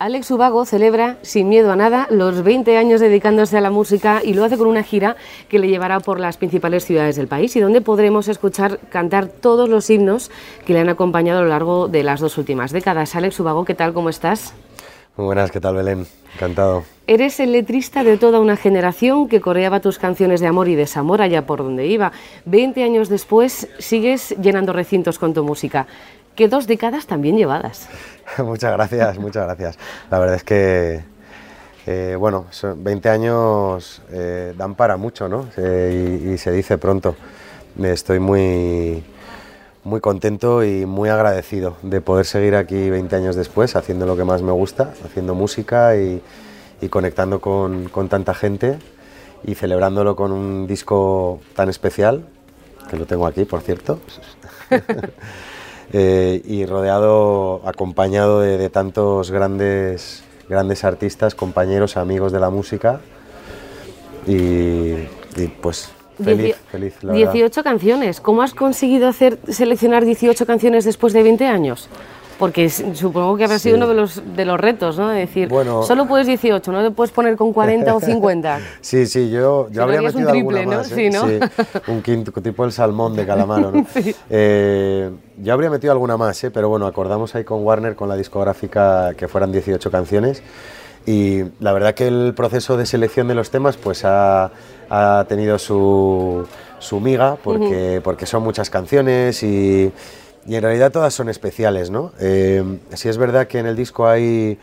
Alex Ubago celebra, sin miedo a nada, los 20 años dedicándose a la música y lo hace con una gira que le llevará por las principales ciudades del país y donde podremos escuchar cantar todos los himnos que le han acompañado a lo largo de las dos últimas décadas. Alex Ubago, ¿qué tal? ¿Cómo estás? Muy buenas, ¿qué tal Belén? Encantado. Eres el letrista de toda una generación que coreaba tus canciones de amor y desamor allá por donde iba. 20 años después sigues llenando recintos con tu música que dos décadas también llevadas. muchas gracias, muchas gracias. La verdad es que, eh, bueno, 20 años eh, dan para mucho, ¿no? y, se dice pronto. Estoy muy, muy contento y muy agradecido de poder seguir aquí 20 años después haciendo lo que más me gusta, haciendo música y, y conectando con, con tanta gente y celebrándolo con un disco tan especial, que lo tengo aquí, por cierto. Eh, y rodeado, acompañado de, tantos grandes, grandes artistas, compañeros, amigos de la música y, pues feliz, feliz. 18 canciones, ¿cómo has conseguido hacer seleccionar 18 canciones después de 20 años? Porque supongo que habrá sido uno de los, de los retos, ¿no? Es decir, bueno, solo puedes 18, no te puedes poner con 40 o 50. Sí, sí, yo, yo habría metido un triple, ¿no? Más, ¿eh? sí, ¿no? Un quinto, tipo el salmón de calamaro, ¿no? sí. eh, yo habría metido alguna más, ¿eh? pero bueno, acordamos ahí con Warner, con la discográfica, que fueran 18 canciones. Y la verdad que el proceso de selección de los temas pues ha, ha tenido su, su miga, porque, porque son muchas canciones y y en realidad todas son especiales, ¿no? Eh, sí es verdad que en el disco hay,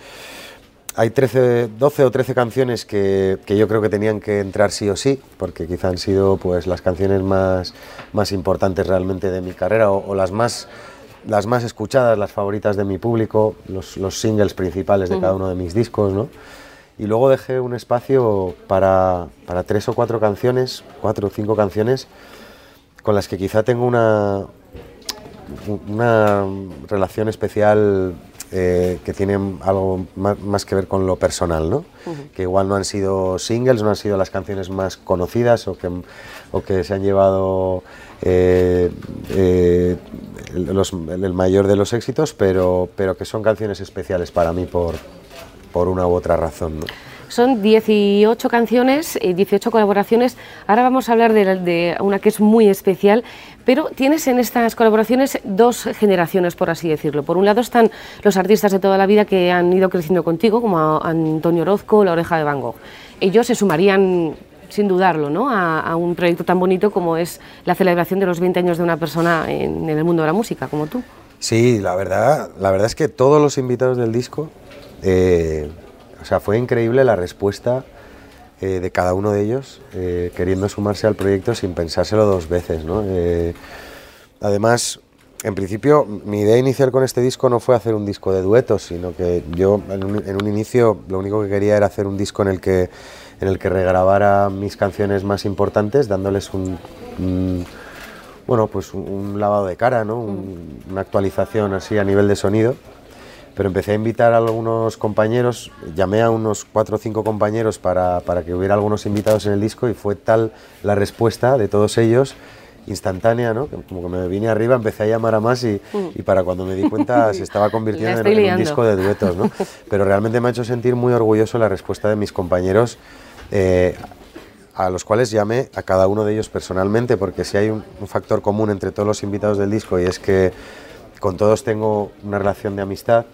hay 13, 12 o 13 canciones que, que, yo creo que tenían que entrar sí o sí, porque quizá han sido pues, las canciones más, más importantes realmente de mi carrera o, las, más, las más escuchadas, las favoritas de mi público, los, los singles principales de cada uno de mis discos, ¿no? Y luego dejé un espacio para, para tres o cuatro canciones, cuatro o cinco canciones, con las que quizá tengo una, una relación especial eh, que tiene algo más, que ver con lo personal, ¿no? Que igual no han sido singles, no han sido las canciones más conocidas o que, o que se han llevado eh, eh, el mayor de los éxitos, pero, pero que son canciones especiales para mí por, por una u otra razón, ¿no? Son 18 canciones, 18 colaboraciones. Ahora vamos a hablar de, una que es muy especial, pero tienes en estas colaboraciones dos generaciones, por así decirlo. Por un lado están los artistas de toda la vida que han ido creciendo contigo, como Antonio Orozco, La Oreja de Van Gogh. Ellos se sumarían sin dudarlo, ¿no? A, un proyecto tan bonito como es la celebración de los 20 años de una persona en, el mundo de la música, como tú. Sí, la verdad, la verdad es que todos los invitados del disco eh, o sea, fue increíble la respuesta eh, de cada uno de ellos, eh, queriendo sumarse al proyecto sin pensárselo dos veces. ¿no? Eh, además, en principio, mi idea inicial con este disco no fue hacer un disco de duetos, sino que yo en un, inicio lo único que quería era hacer un disco en el que, en el que regrabara mis canciones más importantes, dándoles un, bueno, pues un, lavado de cara, ¿no? una actualización así a nivel de sonido pero empecé a invitar a algunos compañeros, llamé a unos cuatro o cinco compañeros para, para, que hubiera algunos invitados en el disco y fue tal la respuesta de todos ellos instantánea, ¿no? Como que me vine arriba, empecé a llamar a más y, y para cuando me di cuenta se estaba convirtiendo en, un disco de duetos, ¿no? Pero realmente me ha hecho sentir muy orgulloso la respuesta de mis compañeros, eh, a los cuales llamé a cada uno de ellos personalmente, porque si hay un, un factor común entre todos los invitados del disco y es que con todos tengo una relación de amistad,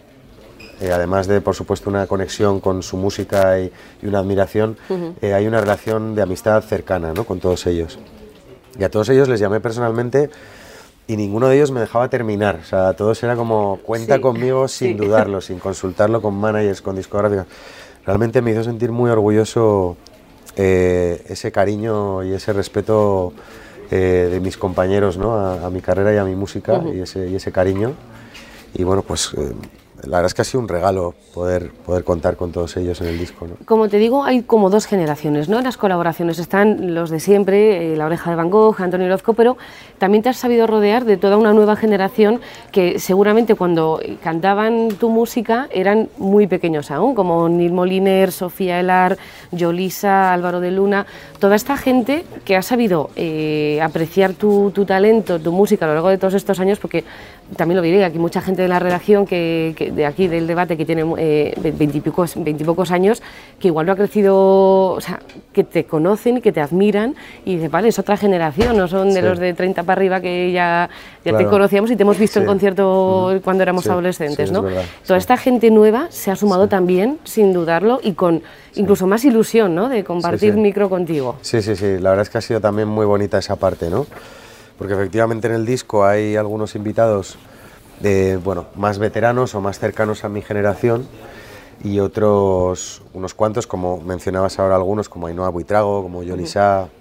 eh, además de, por supuesto, una conexión con su música y, una admiración, eh, hay una relación de amistad cercana ¿no? con todos ellos. Y a todos ellos les llamé personalmente y ninguno de ellos me dejaba terminar. O sea, todos era como, cuenta conmigo sin dudarlo, sin consultarlo con managers, con discográficas. Realmente me hizo sentir muy orgulloso eh, ese cariño y ese respeto de mis compañeros ¿no? a, mi carrera y a mi música y, ese, y, ese, cariño. Y bueno, pues la verdad es que ha sido un regalo poder, poder contar con todos ellos en el disco. ¿no? Como te digo, hay como dos generaciones, ¿no? En las colaboraciones están los de siempre, eh, La Oreja de Van Gogh, Antonio Orozco, pero también te has sabido rodear de toda una nueva generación que seguramente cuando cantaban tu música eran muy pequeños aún, como Neil Moliner, Sofía Elar, Yolisa, Álvaro de Luna, toda esta gente que ha sabido eh, apreciar tu, tu, talento, tu música a lo largo de todos estos años, porque también lo diré, aquí mucha gente de la redacción que de, aquí del debate que tiene eh, veintipocos pocos años, que igual no ha crecido, o sea, que te conocen, que te admiran y dices, vale, es otra generación, no son de los de 30 para arriba que ya, ya te conocíamos y te hemos visto en concierto cuando éramos adolescentes, ¿no? Toda esta gente nueva se ha sumado también, sin dudarlo, y con incluso más ilusión, ¿no? De compartir micro contigo. Sí, sí, sí, la verdad es que ha sido también muy bonita esa parte, ¿no? Porque efectivamente en el disco hay algunos invitados de, bueno, más veteranos o más cercanos a mi generación y otros, unos cuantos, como mencionabas ahora algunos, como Ainhoa Buitrago, como Johnny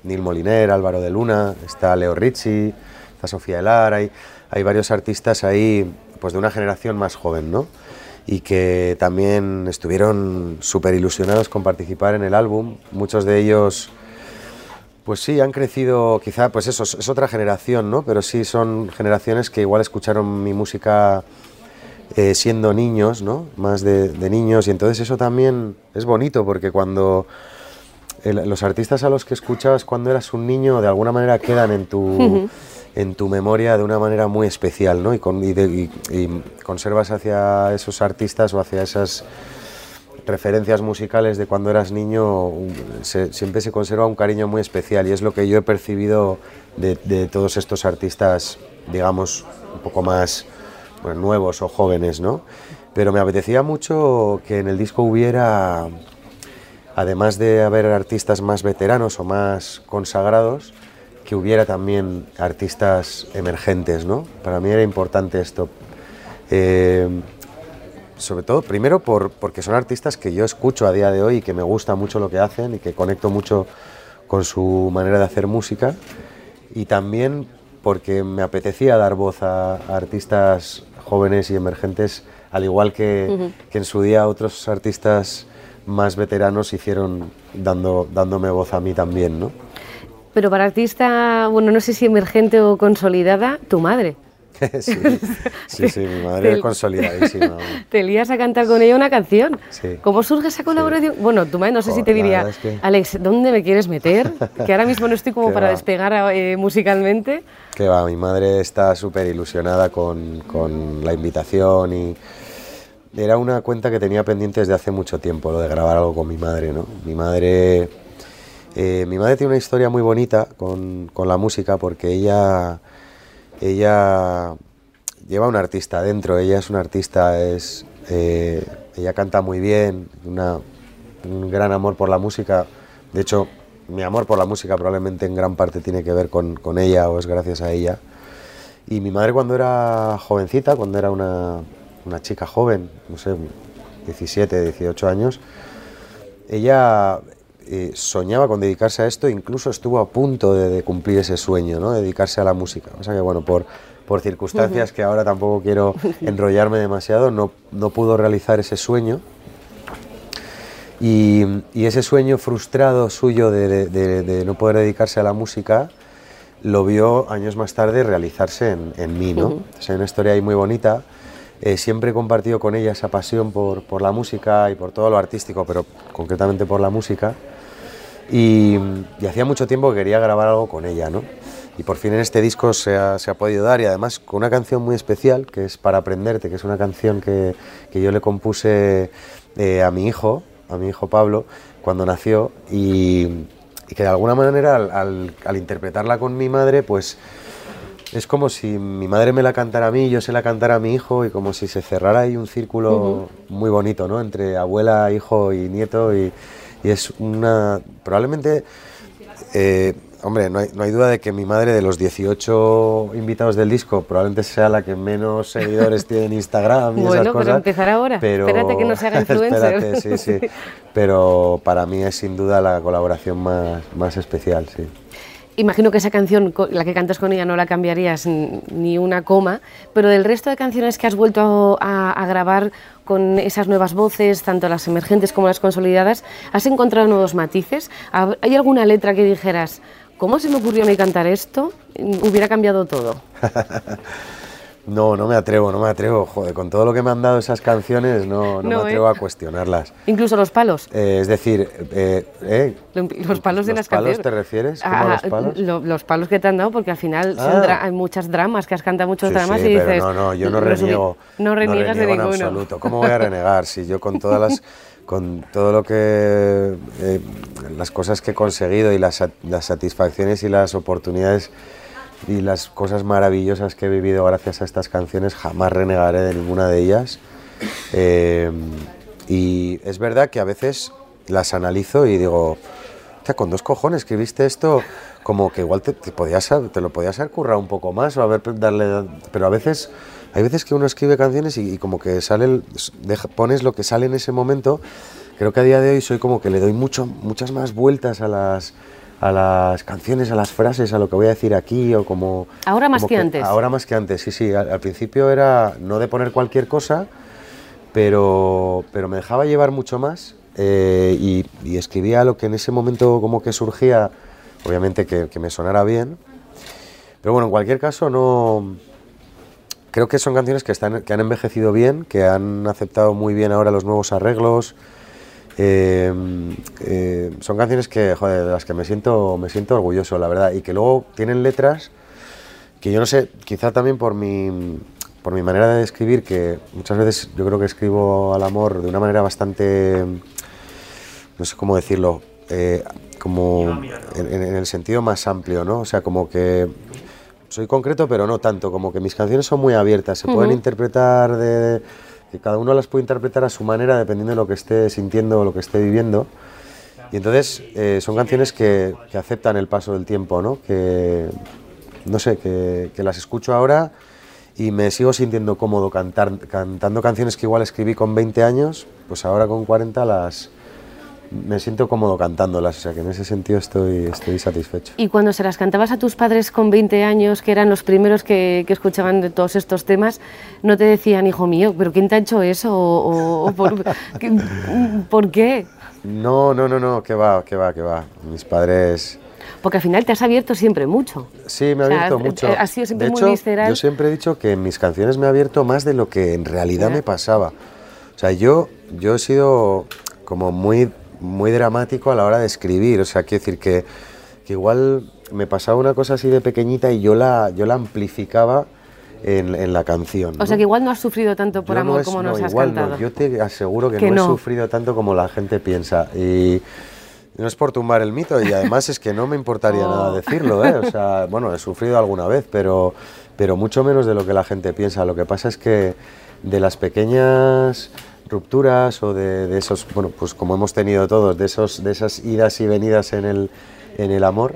Neil Moliner, Álvaro de Luna, está Leo Ricci, está Sofía Elar, hay, hay varios artistas ahí pues de una generación más joven, ¿no? Y que también estuvieron súper ilusionados con participar en el álbum, muchos de ellos pues sí, han crecido, quizá, pues eso, es otra generación, ¿no? Pero sí son generaciones que igual escucharon mi música eh, siendo niños, ¿no? Más de, niños, y entonces eso también es bonito, porque cuando los artistas a los que escuchabas cuando eras un niño, de alguna manera quedan en tu, en tu memoria de una manera muy especial, ¿no? Y, y conservas hacia esos artistas o hacia esas referencias musicales de cuando eras niño, siempre se conserva un cariño muy especial y es lo que yo he percibido de, todos estos artistas, digamos, un poco más nuevos o jóvenes, ¿no? Pero me apetecía mucho que en el disco hubiera, además de haber artistas más veteranos o más consagrados, que hubiera también artistas emergentes, ¿no? Para mí era importante esto. Eh, sobre todo, primero por, porque son artistas que yo escucho a día de hoy y que me gusta mucho lo que hacen y que conecto mucho con su manera de hacer música. Y también porque me apetecía dar voz a, artistas jóvenes y emergentes, al igual que, que, en su día otros artistas más veteranos hicieron dando, dándome voz a mí también, ¿no? Pero para artista, bueno, no sé si emergente o consolidada, tu madre. sí, sí, sí, mi madre es consolidadísima. Te lías a cantar con ella una canción. ¿Cómo surge esa colaboración? Bueno, tu madre no sé si te diría, Alex, ¿dónde me quieres meter? Que ahora mismo no estoy como para despegar eh, musicalmente. Que va, mi madre está súper ilusionada con, con la invitación y era una cuenta que tenía pendiente desde hace mucho tiempo, lo de grabar algo con mi madre, ¿no? Mi madre, eh, mi madre tiene una historia muy bonita con, con la música porque ella ella lleva un artista dentro, ella es una artista, es, eh, ella canta muy bien, un gran amor por la música. De hecho, mi amor por la música probablemente en gran parte tiene que ver con, ella o es gracias a ella. Y mi madre cuando era jovencita, cuando era una, chica joven, no sé, 17, 18 años, ella eh, soñaba con dedicarse a esto, incluso estuvo a punto de, cumplir ese sueño, ¿no? dedicarse a la música. O sea que, bueno, por, por circunstancias que ahora tampoco quiero enrollarme demasiado, no, no pudo realizar ese sueño. Y, y ese sueño frustrado suyo de, de, no poder dedicarse a la música, lo vio años más tarde realizarse en, en mí, ¿no? Es una historia ahí muy bonita. Eh, siempre he compartido con ella esa pasión por, por, la música y por todo lo artístico, pero concretamente por la música. Y, hacía mucho tiempo que quería grabar algo con ella, ¿no? Y por fin en este disco se ha, se ha, podido dar y además con una canción muy especial que es Para Aprenderte, que es una canción que, que yo le compuse eh, a mi hijo, a mi hijo Pablo, cuando nació y, y que de alguna manera al, al, interpretarla con mi madre, pues es como si mi madre me la cantara a mí, yo se la cantara a mi hijo y como si se cerrara ahí un círculo muy bonito, ¿no? Entre abuela, hijo y nieto y, y es una, probablemente, eh, hombre, no hay, no hay, duda de que mi madre de los 18 invitados del disco probablemente sea la que menos seguidores tiene en Instagram y bueno, esas cosas. pero empezar ahora, pero, espérate que no se haga influencer. espérate, sí, sí, pero para mí es sin duda la colaboración más, más especial, sí. Imagino que esa canción, la que cantas con ella, no la cambiarías ni una coma, pero del resto de canciones que has vuelto a, grabar con esas nuevas voces, tanto las emergentes como las consolidadas, ¿has encontrado nuevos matices? ¿Hay alguna letra que dijeras, ¿cómo se me ocurrió a mí cantar esto? Hubiera cambiado todo. No, no me atrevo, no me atrevo. Joder, con todo lo que me han dado esas canciones, no, no, me No, atrevo ¿eh? a cuestionarlas. Incluso los palos. Eh, es decir, eh, eh, Los palos de ¿los las palos canciones. te refieres? ¿Cómo a Ah, los palos? lo- los palos que te han dado, porque al final son Ah. dra- hay muchas dramas, que has cantado muchos Sí, dramas sí, y pero dices... no, no, yo no reniego. No reniegas de reniego en ninguno. absoluto. ¿Cómo voy a renegar? Si yo con todas las, con todo lo que, eh, las cosas que he conseguido y las satisfacciones y las oportunidades y las cosas maravillosas que he vivido gracias a estas canciones, jamás renegaré de ninguna de ellas. Eh, y es verdad que a veces las analizo y digo, "Hostia, con dos cojones escribiste esto, como que igual te, te podías, te lo podías haber currado un poco más o haber darle, pero a veces hay veces que uno escribe canciones y, y como que sale, el- deja- pones lo que sale en ese momento. Creo que a día de hoy soy como que le doy mucho, muchas más vueltas a las a las canciones, a las frases, a lo que voy a decir aquí o como Ahora más como que antes. Ahora más que antes, sí, sí. Al, al principio era no de poner cualquier cosa, pero, pero me dejaba llevar mucho más eh, y, y escribía lo que en ese momento como que surgía, obviamente que, que me sonara bien. Pero bueno, en cualquier caso no... Creo que son canciones que, están, que han envejecido bien, que han aceptado muy bien ahora los nuevos arreglos. Eh, eh, son canciones que, joder, de las que me siento, me siento orgulloso, la verdad, y que luego tienen letras que yo no sé, quizá también por mi, por mi manera de escribir, que muchas veces yo creo que escribo al amor de una manera bastante, no sé cómo decirlo, eh, como en, en el sentido más amplio, ¿no? O sea, como que soy concreto, pero no tanto, como que mis canciones son muy abiertas, se pueden interpretar de, que cada uno las puede interpretar a su manera dependiendo de lo que esté sintiendo o lo que esté viviendo. Y entonces eh, son canciones que, que aceptan el paso del tiempo, ¿no? Que, no sé, que, que las escucho ahora y me sigo sintiendo cómodo cantar, cantando canciones que igual escribí con 20 años, pues ahora con 40 las me siento cómodo cantándolas, o sea que en ese sentido estoy, estoy satisfecho. Y cuando se las cantabas a tus padres con 20 años, que eran los primeros que, que escuchaban de todos estos temas, no te decían, hijo mío, ¿pero quién te ha hecho eso? ¿O, o- por, qué, por qué? No, no, no, no, que va, que va, que va. Mis padres... Porque al final te has abierto siempre mucho. Sí, me ha O sea, abierto eh, mucho. eh, has sido siempre de muy hecho, visceral. yo siempre he dicho que en mis canciones me ha abierto más de lo que en realidad me pasaba. O sea, yo, yo he sido como muy, muy dramático a la hora de escribir. O sea, quiero decir que, que igual me pasaba una cosa así de pequeñita y yo la, yo la amplificaba en, en la canción. O ¿no? sea que igual no has sufrido tanto por Yo no amor es- como no, nos has igual no, cantado. Yo te aseguro que, Que no, no. he sufrido tanto como la gente piensa. Y no es por tumbar el mito, y además es que no me importaría Oh. nada decirlo. ¿eh? O sea, bueno, he sufrido alguna vez, pero, pero mucho menos de lo que la gente piensa. Lo que pasa es que de las pequeñas rupturas o de, de esos, bueno, pues como hemos tenido todos, de, esos, de esas idas y venidas en el, en el amor,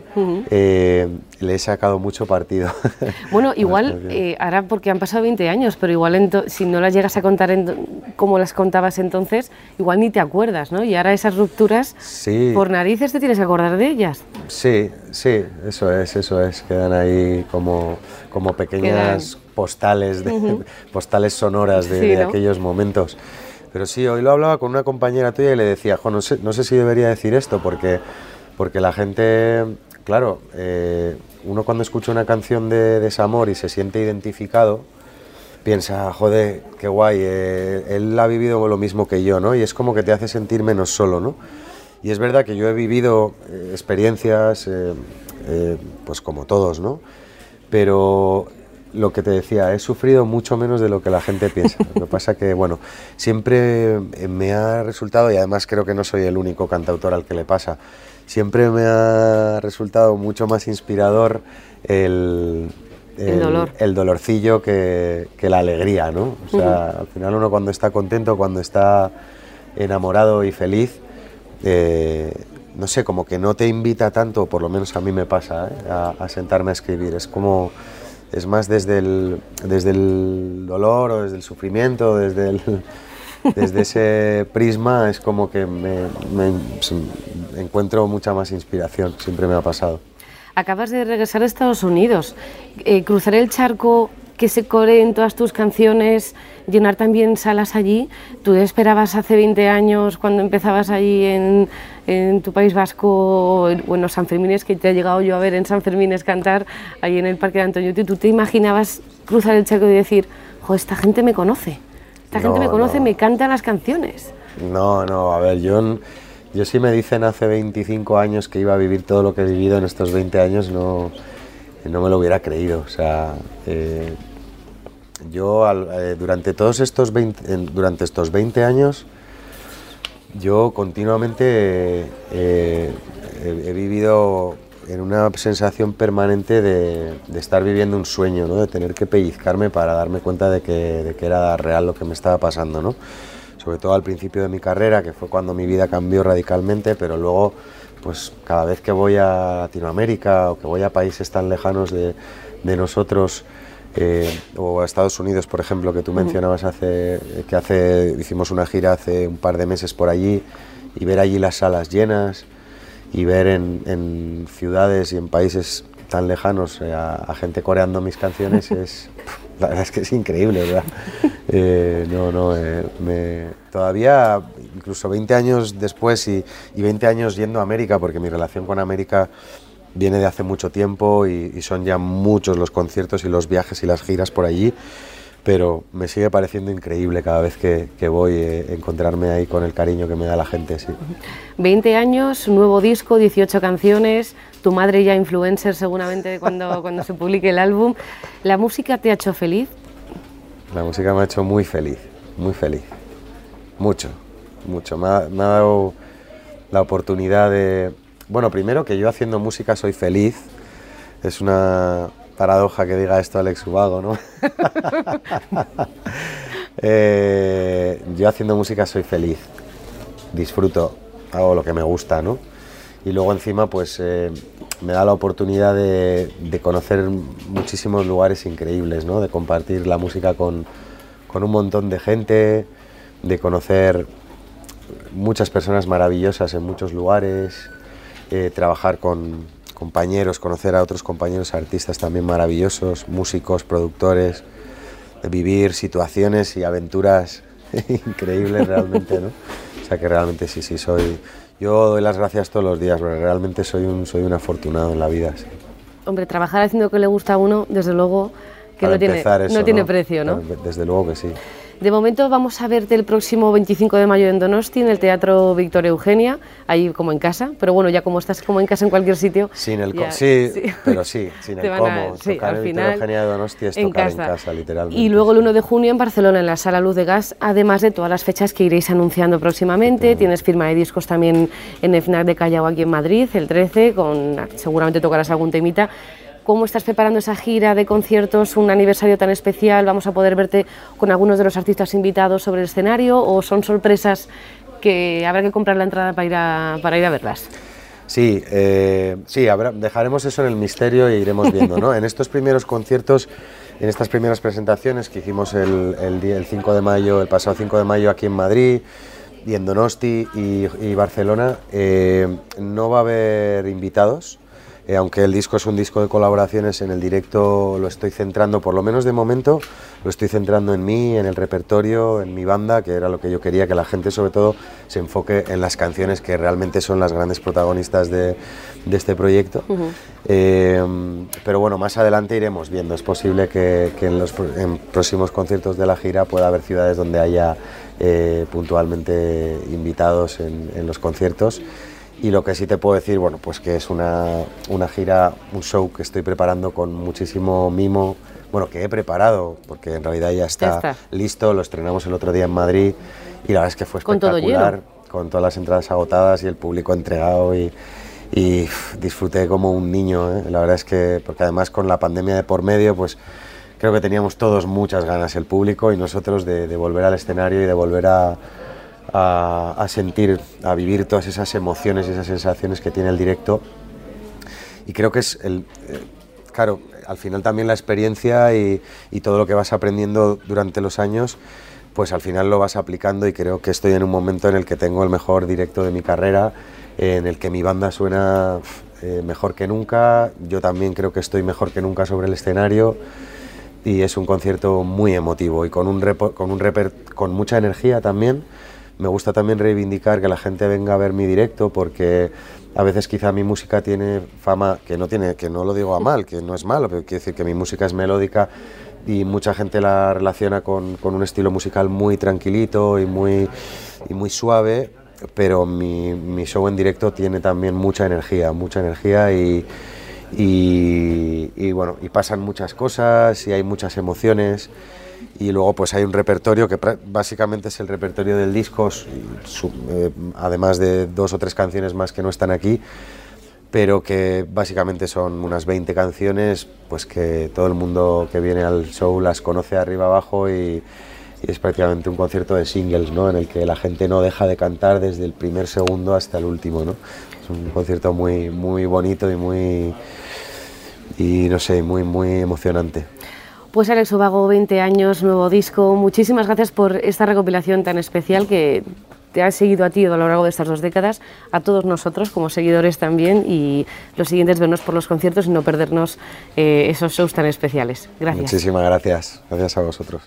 eh, le he sacado mucho partido. Bueno, igual, eh, ahora porque han pasado 20 años, pero igual si no las llegas a contar en- como las contabas entonces, igual ni te acuerdas, ¿no? Y ahora esas rupturas, Sí. por narices te tienes que acordar de ellas. Sí, sí, eso es, eso es. Quedan ahí como, como pequeñas postales, de, postales sonoras de, Sí, de ¿no? aquellos momentos. Pero sí, hoy lo hablaba con una compañera tuya y le decía, "Jo, no sé, no sé si debería decir esto, porque, porque la gente, claro, eh, uno cuando escucha una canción de desamor y se siente identificado, piensa, joder, qué guay, eh, él ha vivido lo mismo que yo, ¿no? Y es como que te hace sentir menos solo, ¿no? Y es verdad que yo he vivido eh, experiencias, pues como todos, ¿no? Pero lo que te decía, he sufrido mucho menos de lo que la gente piensa. Lo que pasa que, bueno, siempre eh, me ha resultado, y además creo que no soy el único cantautor al que le pasa, siempre me ha resultado mucho más inspirador el, El dolor. el dolorcillo que, que la alegría, ¿no? O sea, al final uno cuando está contento, cuando está enamorado y feliz, eh, no sé, como que no te invita tanto, por lo menos a mí me pasa, ¿eh? a, a sentarme a escribir. Es como, es más desde el, desde el dolor o desde el sufrimiento, desde, desde ese prisma, es como que me, encuentro mucha más inspiración, siempre me ha pasado. Acabas de regresar a Estados Unidos. Eh, cruzar el charco, que se core en todas tus canciones, llenar también salas allí. ¿Tú esperabas hace 20 años, cuando empezabas allí en, en tu País Vasco, en- bueno, San Fermines, que te he llegado yo a ver en San Fermines cantar, ahí en el Parque de Antoniotti, ¿tú te imaginabas cruzar el charco y decir, jo, esta gente me conoce, esta gente me conoce, me cantan las canciones. No, no, a ver, yo, yo si me dicen hace 25 años que iba a vivir todo lo que he vivido en estos 20 años, no, no me lo hubiera creído. O sea, eh, yo eh, durante todos estos 20, durante estos 20 años, yo continuamente eh, he, vivido en una sensación permanente de, estar viviendo un sueño, ¿no? de tener que pellizcarme para darme cuenta de que, de que, era real lo que me estaba pasando. ¿no? Sobre todo al principio de mi carrera, que fue cuando mi vida cambió radicalmente, pero luego, pues cada vez que voy a Latinoamérica o que voy a países tan lejanos de, de nosotros, eh, o a Estados Unidos, por ejemplo, que tú mencionabas hace, que hace, hicimos una gira hace un par de meses por allí, y ver allí las salas llenas, y ver en, ciudades y en países tan lejanos eh, a, gente coreando mis canciones es la verdad es que es increíble verdad eh, no no eh, me, todavía incluso 20 años después y, y, 20 años yendo a América porque mi relación con América viene de hace mucho tiempo y, y son ya muchos los conciertos y los viajes y las giras por allí pero me sigue pareciendo increíble cada vez que, voy a eh, encontrarme ahí con el cariño que me da la gente. Sí. 20 años, nuevo disco, 18 canciones, tu madre ya influencer seguramente cuando, cuando se publique el álbum. ¿La música te ha hecho feliz? La música me ha hecho muy feliz, muy feliz, mucho, mucho. Me ha, me ha dado la oportunidad de... Bueno, primero que yo haciendo música soy feliz, es una, paradoja que diga esto Alex Ubago, ¿no? Eh, yo haciendo música soy feliz, disfruto, hago lo que me gusta, ¿no? Y luego encima pues eh, me da la oportunidad de, conocer muchísimos lugares increíbles, ¿no? De compartir la música con, un montón de gente, de conocer muchas personas maravillosas en muchos lugares, eh, trabajar con, compañeros, conocer a otros compañeros artistas también maravillosos, músicos, productores, vivir situaciones y aventuras increíbles realmente, ¿no? O sea que realmente sí, sí, soy... Yo doy las gracias todos los días, porque realmente soy un, soy un afortunado en la vida. Hombre, trabajar haciendo lo que le gusta a uno, desde luego que no, tiene, no tiene precio, ¿no? Desde luego que sí. De momento vamos a verte el próximo 25 de mayo en Donosti, en el Teatro Victoria Eugenia, ahí como en casa, pero bueno, ya como estás como en casa en cualquier sitio. Sin el sí, pero sí, sin el cómo. Sí, tocar al final, Eugenia de Donosti es en tocar casa. en casa, literalmente. Y luego el 1 de junio en Barcelona, en la Sala Luz de Gas, además de todas las fechas que iréis anunciando próximamente. Tienes firma de discos también en el FNAC de Callao aquí en Madrid, el 13, con seguramente tocarás algún temita cómo estás preparando esa gira de conciertos, un aniversario tan especial, vamos a poder verte con algunos de los artistas invitados sobre el escenario o son sorpresas que habrá que comprar la entrada para ir a, para ir a verlas. Sí, eh, sí dejaremos eso en el misterio e iremos viendo. ¿no? en estos primeros conciertos, en estas primeras presentaciones que hicimos el, el, 5 de mayo, el pasado 5 de mayo aquí en Madrid, y en Donosti y, Barcelona, eh, no va a haber invitados. Eh, aunque el disco es un disco de colaboraciones, en el directo lo estoy centrando, por lo menos de momento, lo estoy centrando en mí, en el repertorio, en mi banda, que era lo que yo quería, que la gente sobre todo se enfoque en las canciones que realmente son las grandes protagonistas de, este proyecto. Eh, pero bueno, más adelante iremos viendo. Es posible que, en los próximos conciertos de la gira pueda haber ciudades donde haya eh, puntualmente invitados en los conciertos. Y lo que sí te puedo decir, bueno, pues que es una, una gira, un show que estoy preparando con muchísimo mimo, bueno, que he preparado, porque en realidad ya está, listo, lo estrenamos el otro día en Madrid y la verdad es que fue espectacular, con, todas las entradas agotadas y el público entregado y, y disfruté como un niño, ¿eh? la verdad es que, porque además con la pandemia de por medio, pues creo que teníamos todos muchas ganas, el público y nosotros, de, de volver al escenario y de volver a a, sentir, a vivir todas esas emociones y esas sensaciones que tiene el directo. Y creo que es el... Eh, claro, al final también la experiencia y, todo lo que vas aprendiendo durante los años, pues al final lo vas aplicando y creo que estoy en un momento en el que tengo el mejor directo de mi carrera, en el que mi banda suena eh, mejor que nunca, yo también creo que estoy mejor que nunca sobre el escenario y es un concierto muy emotivo y con un, con, mucha energía también me gusta también reivindicar que la gente venga a ver mi directo porque a veces quizá mi música tiene fama, que no, tiene, que no lo digo a mal, que no es malo, pero quiero decir que mi música es melódica y mucha gente la relaciona con, con un estilo musical muy tranquilito y muy, y muy suave, pero mi, mi, show en directo tiene también mucha energía, mucha energía y, y, bueno, y pasan muchas cosas y hay muchas emociones y luego pues hay un repertorio que básicamente es el repertorio del disco, eh, además de dos o tres canciones más que no están aquí, pero que básicamente son unas 20 canciones pues que todo el mundo que viene al show las conoce arriba abajo y, y es prácticamente un concierto de singles, ¿no? En el que la gente no deja de cantar desde el primer segundo hasta el último, ¿no? Es un concierto muy, muy bonito y muy, y no sé, muy, muy emocionante. Pues Alex Ubago, 20 años, nuevo disco. Muchísimas gracias por esta recopilación tan especial que te ha seguido a ti a lo largo de estas dos décadas, a todos nosotros como seguidores también y los siguientes vernos por los conciertos y no perdernos eh, esos shows tan especiales. Gracias. Muchísimas gracias. Gracias a vosotros.